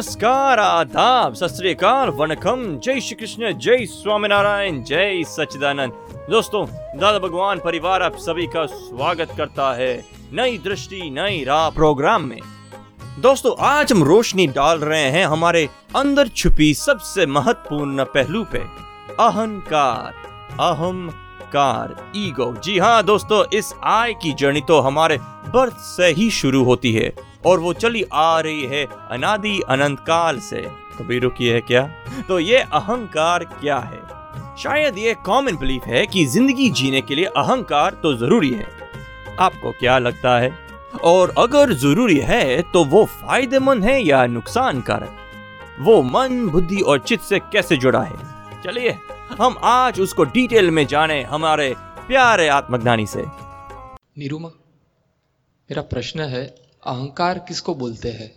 नमस्कार, आदाब, सत वनकम जय श्री कृष्ण, जय स्वामीनारायण, जय सच्चिदानंद। दोस्तों, दादा भगवान परिवार आप सभी का स्वागत करता है नई दृष्टि, नई राह प्रोग्राम में। दोस्तों, आज हम रोशनी डाल रहे हैं हमारे अंदर छुपी सबसे महत्वपूर्ण पहलू पे। अहंकार अहंकार ईगो। जी हाँ दोस्तों, इस आय की जर्नी तो हमारे बर्थ से ही शुरू होती है और वो चली आ रही है अनादि अनंत काल से। कभी रुकी है क्या? तो ये अहंकार क्या है? शायद ये कॉमन बिलीफ है कि ज़िंदगी जीने के लिए अहंकार तो ज़रूरी है। आपको क्या लगता है? और अगर ज़रूरी है तो वो फ़ायदेमंद है या नुकसान कारक वो मन, बुद्धि और चित्त से कैसे जुड़ा है? चलिए हम आज उसको डिटेल में जाने हमारे प्यारे आत्मज्ञानी से। निरुमा मेरा प्रश्न है अहंकार किसको बोलते हैं?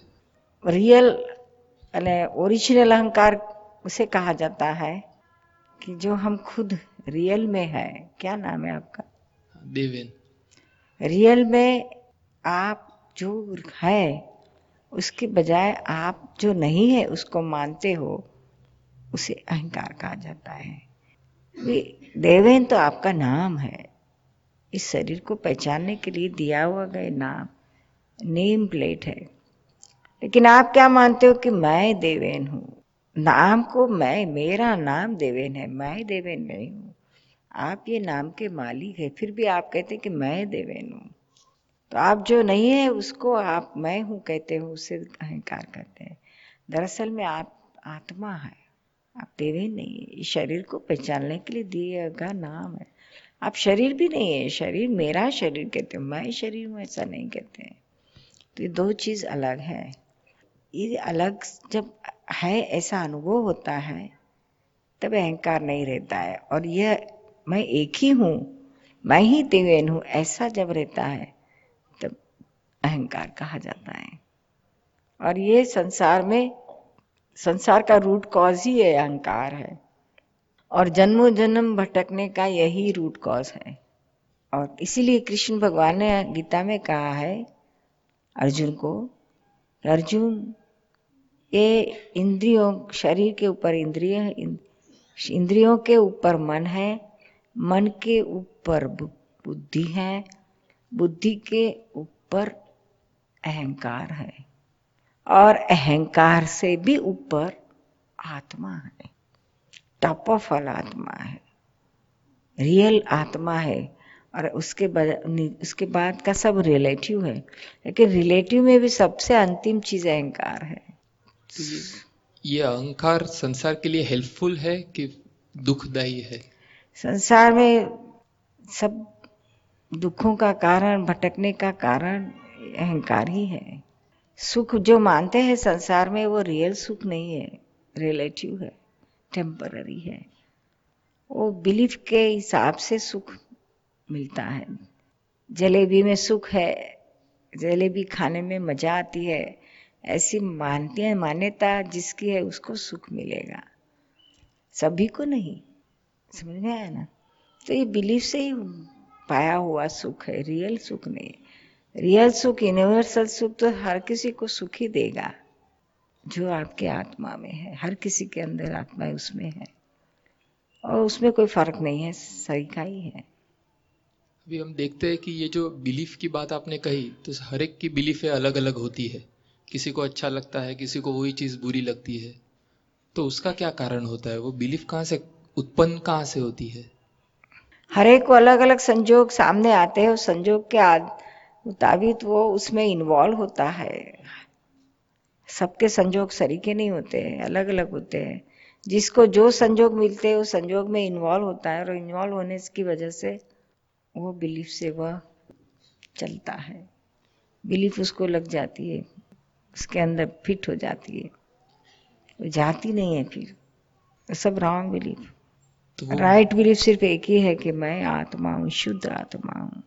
रियल ओरिजिनल अहंकार उसे कहा जाता है कि जो हम खुद रियल में है। क्या नाम है आपका? देवेन। रियल में आप जो है उसके बजाय आप जो नहीं है उसको मानते हो उसे अहंकार कहा जाता है। देवेन तो आपका नाम है। इस शरीर को पहचानने के लिए दिया हुआ गए नाम, नेम प्लेट है। लेकिन आप क्या मानते हो कि मैं देवेन हूँ? नाम को मैं, मेरा नाम देवेन है, मैं देवेन नहीं हूँ। आप ये नाम के मालिक है, फिर भी आप कहते हैं कि मैं देवेन हूँ। तो आप जो नहीं है, उसको आप मैं हूँ कहते हो, उससे अहंकार करते हैं। दरअसल में आप आत्मा है। आप देवेन नहीं है शरीर को पहचानने के लिए दिया गया नाम है। आप शरीर भी नहीं है, शरीर मेरा शरीर कहते हो, मैं शरीर हूँ, ऐसा नहीं कहते हैं। तो ये दो चीज़ अलग है। ये अलग जब है, ऐसा अनुभव होता है, तब अहंकार नहीं रहता है। और यह मैं एक ही हूँ, मैं ही देवेन हूँ, ऐसा जब रहता है, तब अहंकार कहा जाता है। और ये संसार में संसार का रूट कॉज ही ये अहंकार है। और जन्मों जन्म भटकने का यही रूट कॉज है। और इसीलिए कृष्ण भगवान ने गीता में कहा है, अर्जुन को, अर्जुन, ये इंद्रियों, शरीर के ऊपर इंद्रिय इंद्रियों के ऊपर मन है, मन के ऊपर बुद्धि है, बुद्धि के ऊपर अहंकार है। और अहंकार से भी ऊपर आत्मा है। टॉप ऑफ़ ऑल आत्मा है। रियल आत्मा है। और उसके बाद उसके बाद का सब रिलेटिव है। लेकिन रिलेटिव में भी सबसे अंतिम चीज़ अहंकार है। तो ये ये अहंकार संसार के लिए हेल्पफुल है कि दुखदाई है? संसार में सब दुखों का कारण भटकने का कारण अहंकार ही है। सुख जो मानते हैं संसार में, वो रियल सुख नहीं है। रिलेटिव है टेम्पररी है। वो बिलीफ के हिसाब से सुख मिलता है। जलेबी में सुख है, जलेबी खाने में मज़ा आती है। ऐसी मानती है मान्यता जिसकी है, उसको सुख मिलेगा। सभी को नहीं, समझ में आया ना? तो ये बिलीफ से ही पाया हुआ सुख है रियल सुख नहीं रियल सुख यूनिवर्सल सुख तो हर किसी को सुख ही देगा जो आपके आत्मा में है। हर किसी के अंदर आत्मा है उसमें है। और उसमें कोई फ़र्क नहीं है सही का ही है। अभी हम देखते हैं कि ये जो बिलीफ की बात आपने कही तो हर एक की बिलीफ अलग अलग होती है। किसी को अच्छा लगता है किसी को वही चीज़ बुरी लगती है। तो उसका क्या कारण होता है? वो बिलीफ कहाँ से उत्पन्न कहाँ से होती है? हर एक को अलग अलग संजोग सामने आते हैं उस संजोग के मुताबिक वो उसमें इन्वॉल्व होता है। सबके संजोग सरीके नहीं होते हैं अलग अलग होते हैं। जिसको जो संजोग मिलते हैं उस संजोग में इन्वॉल्व होता है और इन्वॉल्व होने की वजह से वो बिलीफ से वह चलता है। बिलीफ उसको लग जाती है उसके अंदर फिट हो जाती है। वो जाती नहीं है फिर। सब रॉन्ग बिलीफ तो राइट बिलीफ सिर्फ़ एक ही है कि मैं आत्मा हूँ शुद्ध आत्मा हूँ।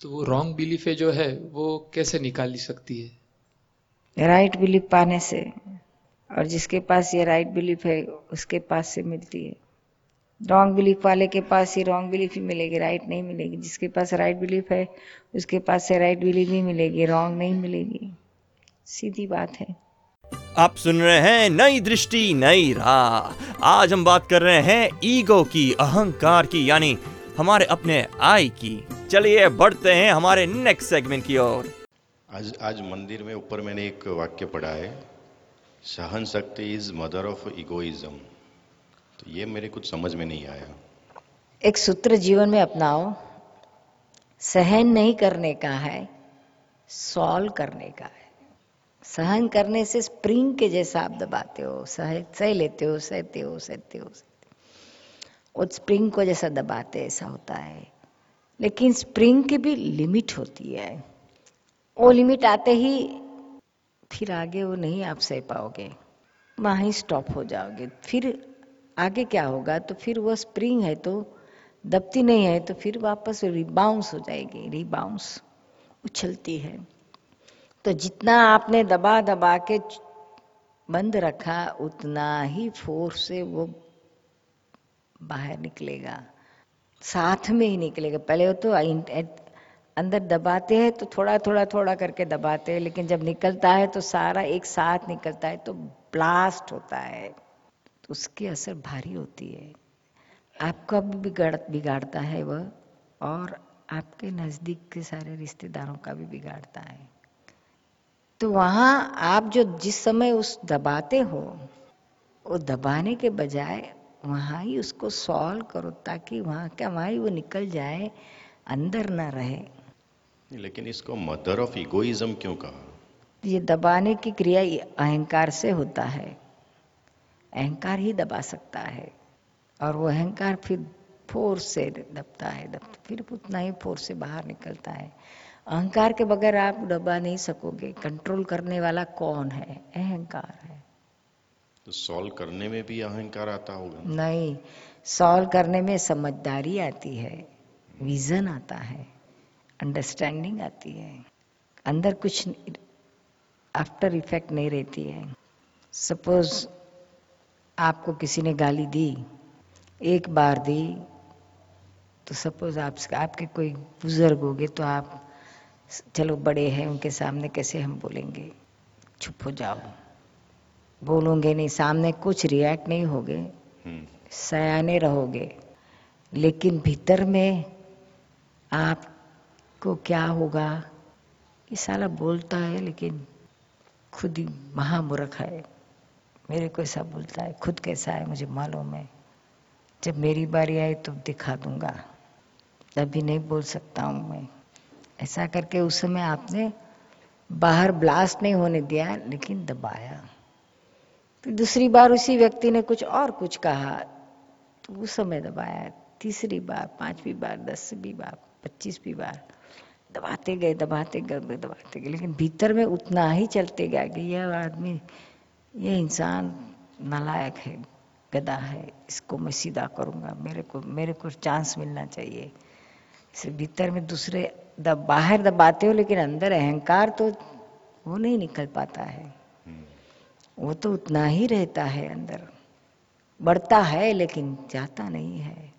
तो वो रॉन्ग बिलीफ है जो है वो कैसे निकाली सकती है? राइट बिलीफ पाने से और जिसके पास ये राइट बिलीफ है उसके पास से मिलती है। रॉन्ग बिलीफ वाले के पास ही रॉन्ग बिलीफ ही मिलेगी राइट नहीं मिलेगी। जिसके पास राइट बिलीफ है उसके पास से राइट बिलीफ ही मिलेगी रॉन्ग नहीं मिलेगी। सीधी बात है। आप सुन रहे हैं नई दृष्टि नई राह। आज हम बात कर रहे हैं ईगो की अहंकार की यानी हमारे अपने आई की। चलिए बढ़ते हैं हमारे नेक्स्ट सेगमेंट की ओर। आज आज मंदिर में ऊपर मैंने एक वाक्य पढ़ा है सहन शक्ति इज़ मदर ऑफ़ इगोइज्म तो ये मेरे कुछ समझ में नहीं आया। एक सूत्र जीवन में अपनाओ सहन नहीं करने का है सॉल्व करने का है। सहन करने से स्प्रिंग के जैसा आप दबाते हो सह सह लेते हो सहते हो सहते हो सहते हो। स्प्रिंग को जैसा दबाते ऐसा होता है। लेकिन स्प्रिंग की भी लिमिट होती है। वो लिमिट आते ही फिर आगे वो नहीं आप सह पाओगे। वहाँ स्टॉप हो जाओगे। फिर आगे क्या होगा? तो फिर वो स्प्रिंग है तो दबती नहीं है तो फिर वापस रिबाउंस हो जाएगी। रिबाउंस उछलती है। तो जितना आपने दबा दबा के बंद रखा, उतना ही फोर्स से वो बाहर निकलेगा। साथ में ही निकलेगा। पहले तो अंदर दबाते हैं तो थोड़ा थोड़ा थोड़ा करके दबाते हैं, लेकिन जब निकलता है तो सारा एक साथ निकलता है तो ब्लास्ट होता है। तो उसकी असर भारी होती है। आपका भी बिगाड़, बिगाड़ता है वह, और आपके नज़दीक के सारे रिश्तेदारों का भी बिगाड़ता है। तो वहाँ आप जो जिस समय उस दबाते हो, वो दबाने के बजाय वहाँ ही उसको सॉल्व करो ताकि वहाँ का वहाँ ही वो निकल जाए अंदर ना रहे। लेकिन इसको मदर ऑफ़ इगोइज्म क्यों कहा? ये दबाने की क्रिया अहंकार से होता है। अहंकार ही दबा सकता है। और वो अहंकार फिर फोर्स से दबता है दब फिर उतना ही फोर्स से बाहर निकलता है। अहंकार के बगैर आप दबा नहीं सकोगे। कंट्रोल करने वाला कौन है? अहंकार है। तो सॉल्व करने में भी अहंकार आता होगा। नहीं, सॉल्व करने में समझदारी आती है, विजन आता है अंडरस्टैंडिंग आती है। अंदर कुछ आफ्टर इफ़ेक्ट नहीं रहती है। सपोज़ आपको किसी ने गाली दी, एक बार दी तो सपोज़ आप, आपके कोई बुज़ुर्ग होगे तो आप, चलो बड़े हैं, उनके सामने कैसे हम बोलेंगे? चुप हो जाओ। बोलोगे नहीं सामने कुछ रिएक्ट नहीं होगे हम्म, सयाने रहोगे। लेकिन भीतर में आपको क्या होगा? ये साला बोलता है लेकिन खुद ही महामूर्ख है। मेरे को ऐसा बोलता है खुद कैसा है मुझे मालूम है। जब मेरी बारी आए तो दिखा दूँगा। अभी नहीं बोल सकता हूँ मैं। ऐसा करके उस समय आपने बाहर ब्लास्ट नहीं होने दिया लेकिन दबाया। फिर दूसरी बार उसी व्यक्ति ने कुछ और कुछ कहा तो उस समय दबाया। तीसरी बार, पांचवी बार, दसवीं बार, पच्चीसवीं बार, दबाते गए दबाते गए दबाते गए लेकिन भीतर में उतना ही चलते गया कि यह आदमी ये इंसान नालायक है गदा है, इसको मैं सीधा करूँगा, मेरे को मेरे को चांस मिलना चाहिए। इसे भीतर में दूसरे दब बाहर दबाते हो, लेकिन अंदर अहंकार तो वो नहीं निकल पाता है। वो तो उतना ही रहता है अंदर। बढ़ता है लेकिन जाता नहीं है।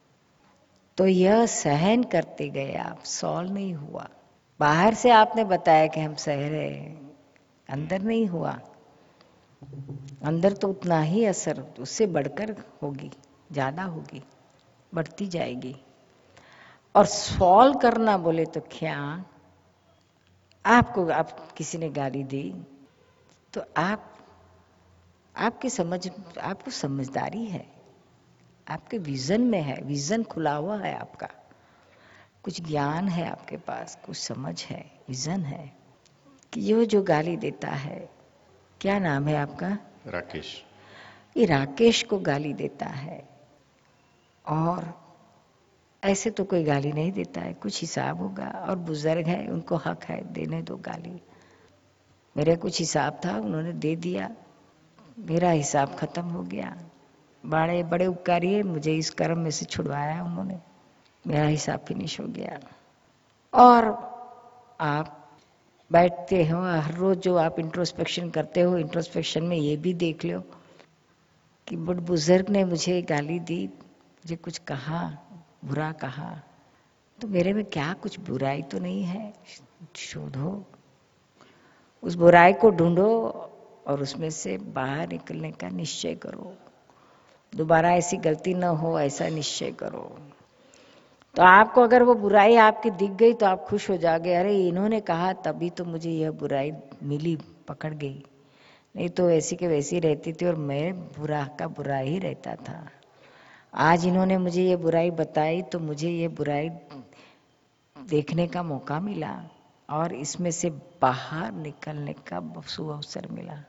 तो यह सहन करते गए आप सॉल्व नहीं हुआ। बाहर से आपने बताया कि हम सह रहे हैं, अंदर नहीं हुआ। अंदर तो उतना ही असर, उससे बढ़कर होगी, ज़्यादा होगी, बढ़ती जाएगी। और सॉल्व करना बोले तो क्या? आपको, आप किसी ने गाली दी तो आप आपकी समझ आपको समझदारी है। आपके विजन में है विजन खुला हुआ है आपका। कुछ ज्ञान है आपके पास कुछ समझ है विजन है कि ये जो गाली देता है क्या नाम है आपका? राकेश। ये राकेश को गाली देता है और ऐसे तो कोई गाली नहीं देता है कुछ हिसाब होगा और बुज़ुर्ग है उनको हक है देने दो गाली। मेरे कुछ हिसाब था उन्होंने दे दिया। मेरा हिसाब खत्म हो गया। बड़े बड़े उपकारी मुझे इस कर्म में से छुड़वाया उन्होंने। मेरा हिसाब फिनिश हो गया। और आप बैठते हो, हर रोज जो आप इंट्रोस्पेक्शन करते हो इंट्रोस्पेक्शन में ये भी देख लो कि बुढ़ बुज़ुर्ग ने मुझे गाली दी, मुझे कुछ कहा, बुरा कहा। तो मेरे में क्या कुछ बुराई तो नहीं है? शोधो। उस बुराई को ढूंढो और उसमें से बाहर निकलने का निश्चय करो। दोबारा ऐसी गलती न हो, ऐसा निश्चय करो। तो आपको अगर वो बुराई आपकी दिख गई तो आप खुश हो जाओगे, अरे, इन्होंने कहा, तभी तो मुझे यह बुराई मिली, पकड़ गई। नहीं तो ऐसी के वैसी रहती थी और मैं बुरा का बुरा ही रहता था। आज इन्होंने मुझे ये बुराई बताई तो मुझे ये बुराई देखने का मौका मिला और इसमें से बाहर निकलने का अवसर मिला।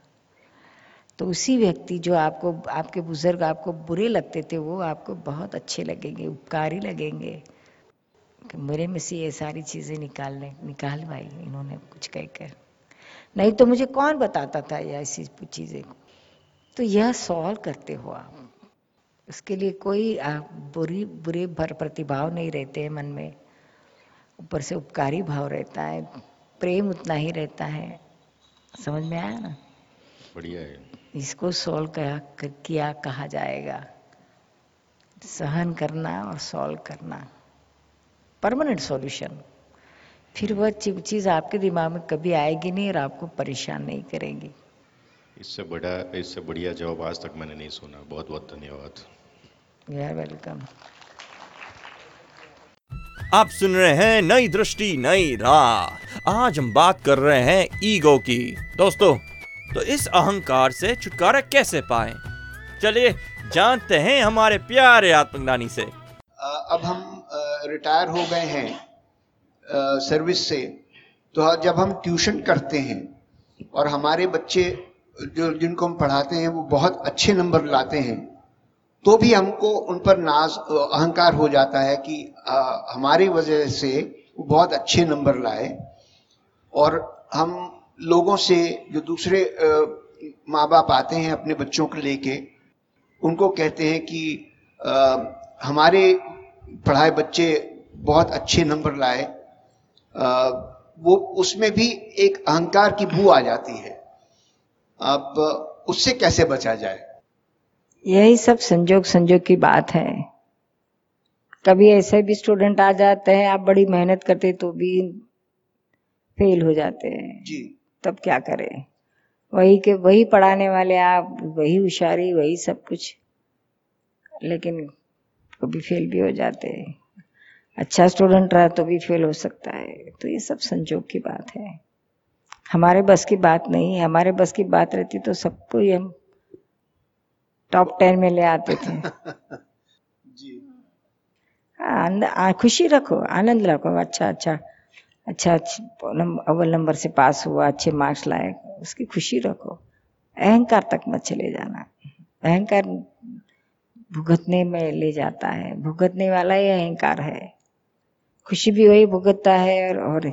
तो उसी व्यक्ति जो आपको, आपके बुज़ुर्ग आपको बुरे लगते थे, वो आपको बहुत अच्छे लगेंगे, उपकारी लगेंगे। कि मेरे में से ये सारी चीज़ें निकालने, निकाल पाई इन्होंने कुछ कहकर। नहीं तो मुझे कौन बताता था यह ऐसी चीज़ें? तो यह सॉल्व करते हो आप। उसके लिए कोई, आप बुरी, बुरे भर प्रतिभाव नहीं रहते हैं मन में। ऊपर से उपकारी भाव रहता है, प्रेम उतना ही रहता है। समझ में आया ना? बढ़िया है। इसको सॉल्व किया, किया कहा जाएगा? सहन करना और सॉल्व करना। परमानेंट सॉल्यूशन फिर वह चीज़ आपके दिमाग में कभी आएगी नहीं और आपको परेशान नहीं करेगी। इससे बड़ा इससे बढ़िया जवाब आज तक मैंने नहीं सुना। बहुत बहुत धन्यवाद। यू आर वेलकम आप सुन रहे हैं नई दृष्टि नई राह। आज हम बात कर रहे हैं ईगो की। दोस्तों तो इस अहंकार से छुटकारा कैसे पाएँ? चलिए जानते हैं हमारे प्यारे आत्मज्ञानी से। अब हम रिटायर हो गए हैं सर्विस से। तो जब हम ट्यूशन करते हैं और हमारे बच्चे जो जिनको हम पढ़ाते हैं वो बहुत अच्छे नंबर लाते हैं तो भी हमको उन पर नाज अहंकार हो जाता है कि अ, हमारी वजह से वो बहुत अच्छे नंबर लाए। और हम लोगों से जो दूसरे माँ बाप आते हैं अपने बच्चों को लेके उनको कहते हैं कि अ, हमारे पढ़ाए बच्चे बहुत अच्छे नंबर लाए अ, वो उसमें भी एक अहंकार की भू आ जाती है। अब उससे कैसे बचा जाए? यही सब संजोग संजोग की बात है। कभी ऐसे भी स्टूडेंट आ जाते हैं आप बड़ी मेहनत करते तो भी फेल हो जाते हैं। जी। तब क्या करें? वही के वही पढ़ाने वाले आप वही होशियारी वही सब कुछ। लेकिन कभी फेल भी हो जाते हैं। अच्छा स्टूडेंट रहा तो भी फेल हो सकता है। तो ये सब संजोग की बात है। हमारे बस की बात नहीं है। हमारे बस की बात रहती तो सबको ही हम टॉप टेन में ले आते थे। जी। हाँ, आ- खुशी रखो आनंद रखो। अच्छा अच्छा। अच्छा अव्वल नंबर से पास हुआ अच्छे मार्क्स लाए उसकी खुशी रखो। अहंकार तक मत चले जाना। अहंकार भुगतने में ले जाता है। भुगतने वाला ही अहंकार है। खुशी भी वही भुगतता है और, और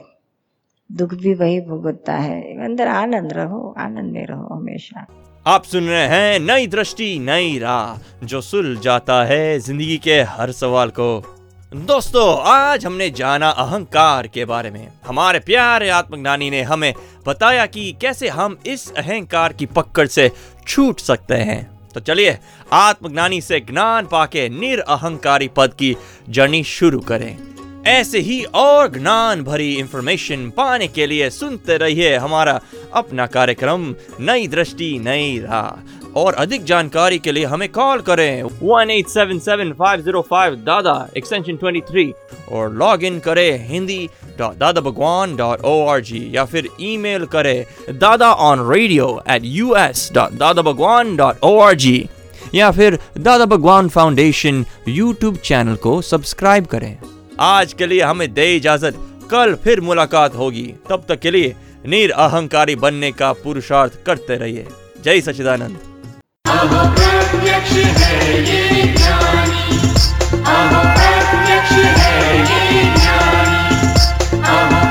दुख भी वही भुगतता है। अंदर आनंद रहो आनंद में रहो हमेशा। आप सुन रहे हैं नई दृष्टि नई राह जो सुल जाता है ज़िंदगी के हर सवाल को। दोस्तों, आज हमने जाना अहंकार के बारे में। हमारे प्यारे आत्मज्ञानी ने हमें बताया कि कैसे हम इस अहंकार की पकड़ से छूट सकते हैं। तो चलिए, आत्मज्ञानी से ज्ञान पाके निरअहंकारी पद की जर्नी शुरू करें। ऐसे ही और ज्ञान भरी इंफॉर्मेशन पाने के लिए सुनते रहिए हमारा अपना कार्यक्रम, नई दृष्टि, नई राह। और अधिक जानकारी के लिए हमें कॉल करें। One eight seven seven five zero five Dada extension twenty three और लॉग इन करें Hindi dot Dada Bhagwan dot O R G या फिर ईमेल करें Dada on radio at U S dot Dada Bhagwan dot O R G या फिर Dada Bhagwan foundation YouTube channel को subscribe करें। आज के लिए हमें दे इजाज़त। कल फिर मुलाकात होगी। तब तक के लिए निर अहंकारी बनने का पुरुषार्थ करते रहिए। जय सचिदानंद ज्ञानी। अहो प्रत्यक्ष है ये ज्ञानी। अहो